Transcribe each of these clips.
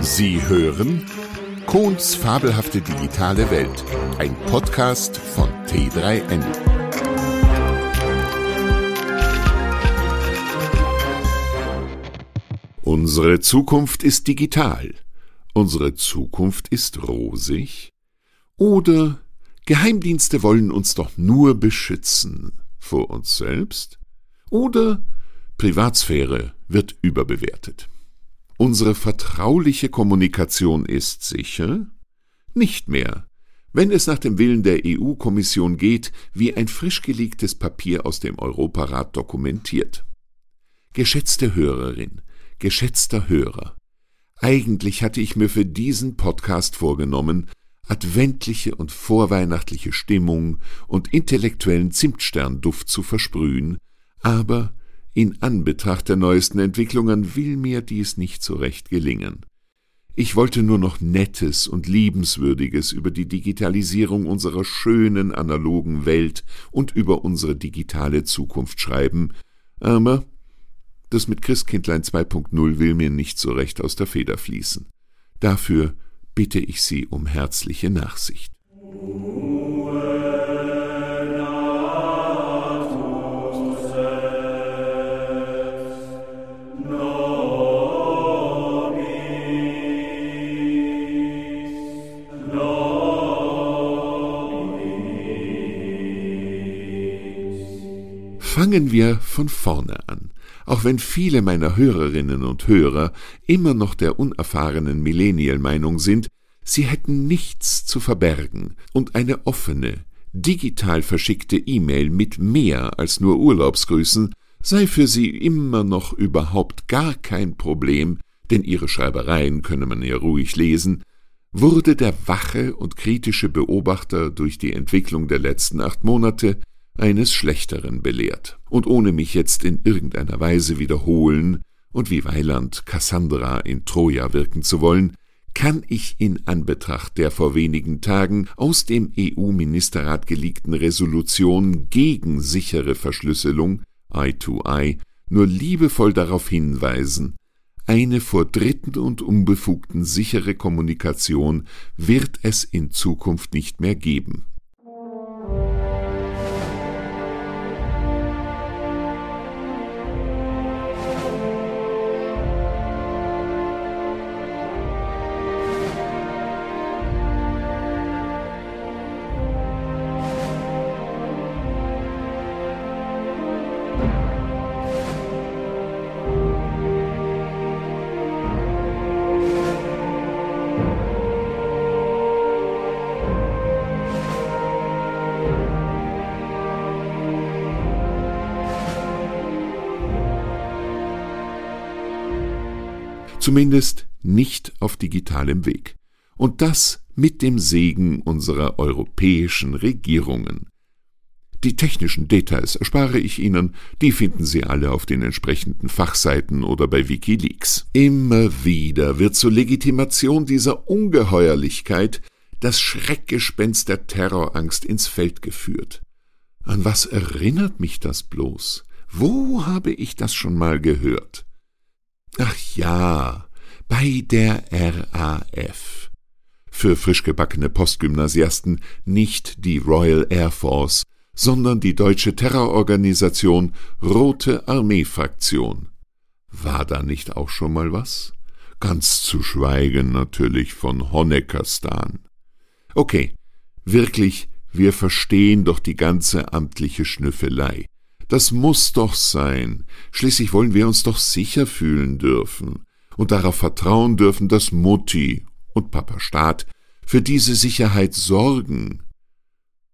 Sie hören Kohns fabelhafte digitale Welt, ein Podcast von T3N. Unsere Zukunft ist digital. Unsere Zukunft ist rosig. Oder Geheimdienste wollen uns doch nur beschützen vor uns selbst. Oder Privatsphäre wird überbewertet. Unsere vertrauliche Kommunikation ist sicher? Nicht mehr, wenn es nach dem Willen der EU-Kommission geht, wie ein frisch gelegtes Papier aus dem Europarat dokumentiert. Geschätzte Hörerin, geschätzter Hörer, eigentlich hatte ich mir für diesen Podcast vorgenommen, adventliche und vorweihnachtliche Stimmung und intellektuellen Zimtsternduft zu versprühen, aber in Anbetracht der neuesten Entwicklungen will mir dies nicht so recht gelingen. Ich wollte nur noch Nettes und Liebenswürdiges über die Digitalisierung unserer schönen analogen Welt und über unsere digitale Zukunft schreiben, aber das mit Christkindlein 2.0 will mir nicht so recht aus der Feder fließen. Dafür bitte ich Sie um herzliche Nachsicht. Fangen wir von vorne an, auch wenn viele meiner Hörerinnen und Hörer immer noch der unerfahrenen Millennial-Meinung sind, sie hätten nichts zu verbergen und eine offene, digital verschickte E-Mail mit mehr als nur Urlaubsgrüßen sei für sie immer noch überhaupt gar kein Problem, denn ihre Schreibereien könne man ja ruhig lesen, wurde der wache und kritische Beobachter durch die Entwicklung der letzten acht Monate eines Schlechteren belehrt. Und ohne mich jetzt in irgendeiner Weise wiederholen und wie Weiland Cassandra in Troja wirken zu wollen, kann ich in Anbetracht der vor wenigen Tagen aus dem EU-Ministerrat geleakten Resolution gegen sichere Verschlüsselung I2I nur liebevoll darauf hinweisen, eine vor Dritten und Unbefugten sichere Kommunikation wird es in Zukunft nicht mehr geben. Zumindest nicht auf digitalem Weg. Und das mit dem Segen unserer europäischen Regierungen. Die technischen Details erspare ich Ihnen, die finden Sie alle auf den entsprechenden Fachseiten oder bei Wikileaks. Immer wieder wird zur Legitimation dieser Ungeheuerlichkeit das Schreckgespenst der Terrorangst ins Feld geführt. An was erinnert mich das bloß? Wo habe ich das schon mal gehört? Ach ja, bei der RAF. Für frischgebackene Postgymnasiasten nicht die Royal Air Force, sondern die deutsche Terrororganisation Rote Armee Fraktion. War da nicht auch schon mal was? Ganz zu schweigen natürlich von Honeckerstan. Okay, wirklich, wir verstehen doch die ganze amtliche Schnüffelei. Das muss doch sein. Schließlich wollen wir uns doch sicher fühlen dürfen und darauf vertrauen dürfen, dass Mutti und Papa Staat für diese Sicherheit sorgen.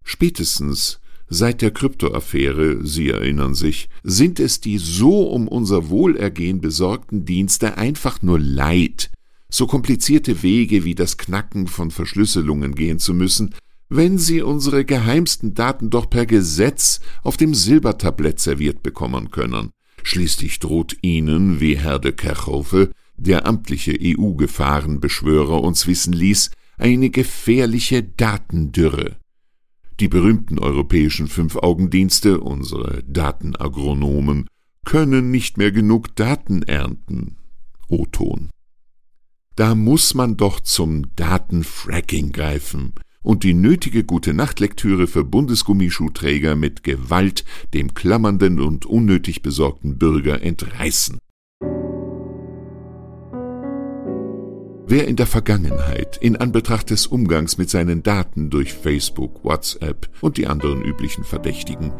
Spätestens seit der Kryptoaffäre, Sie erinnern sich, sind es die so um unser Wohlergehen besorgten Dienste einfach nur leid, so komplizierte Wege wie das Knacken von Verschlüsselungen gehen zu müssen, wenn sie unsere geheimsten Daten doch per Gesetz auf dem Silbertablett serviert bekommen können. Schließlich droht ihnen, wie Herr de Kerchhofe, der amtliche EU-Gefahrenbeschwörer uns wissen ließ, eine gefährliche Datendürre. Die berühmten europäischen Fünf-Augendienste, unsere Datenagronomen, können nicht mehr genug Daten ernten. O-Ton. Da muss man doch zum Datenfracking greifen und die nötige gute Nachtlektüre für Bundesgummischuhträger mit Gewalt dem klammernden und unnötig besorgten Bürger entreißen. Wer in der Vergangenheit in Anbetracht des Umgangs mit seinen Daten durch Facebook, WhatsApp und die anderen üblichen Verdächtigen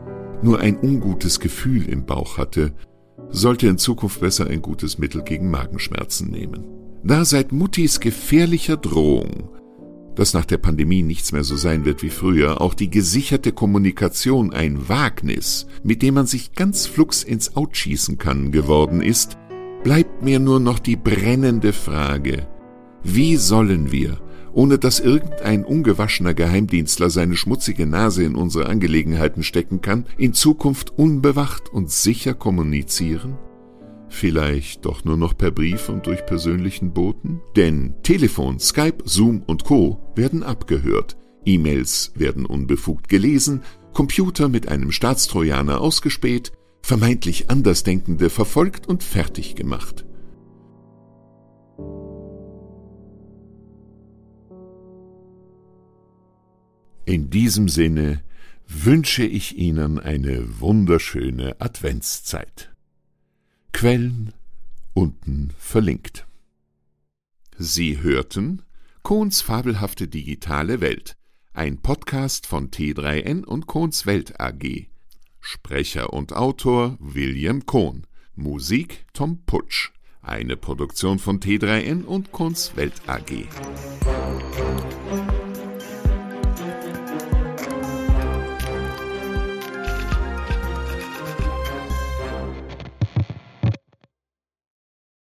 nur ein ungutes Gefühl im Bauch hatte, sollte in Zukunft besser ein gutes Mittel gegen Magenschmerzen nehmen. Da seit Muttis gefährlicher Drohung, dass nach der Pandemie nichts mehr so sein wird wie früher, auch die gesicherte Kommunikation ein Wagnis, mit dem man sich ganz flugs ins Out schießen kann, geworden ist, bleibt mir nur noch die brennende Frage, wie sollen wir, ohne dass irgendein ungewaschener Geheimdienstler seine schmutzige Nase in unsere Angelegenheiten stecken kann, in Zukunft unbewacht und sicher kommunizieren? Vielleicht doch nur noch per Brief und durch persönlichen Boten? Denn Telefon, Skype, Zoom und Co. werden abgehört, E-Mails werden unbefugt gelesen, Computer mit einem Staatstrojaner ausgespäht, vermeintlich Andersdenkende verfolgt und fertig gemacht. In diesem Sinne wünsche ich Ihnen eine wunderschöne Adventszeit. Quellen unten verlinkt. Sie hörten Kohns fabelhafte digitale Welt, ein Podcast von T3N und Kohns Welt AG. Sprecher und Autor William Kohn. Musik Tom Putsch. Eine Produktion von T3N und Kohns Welt AG.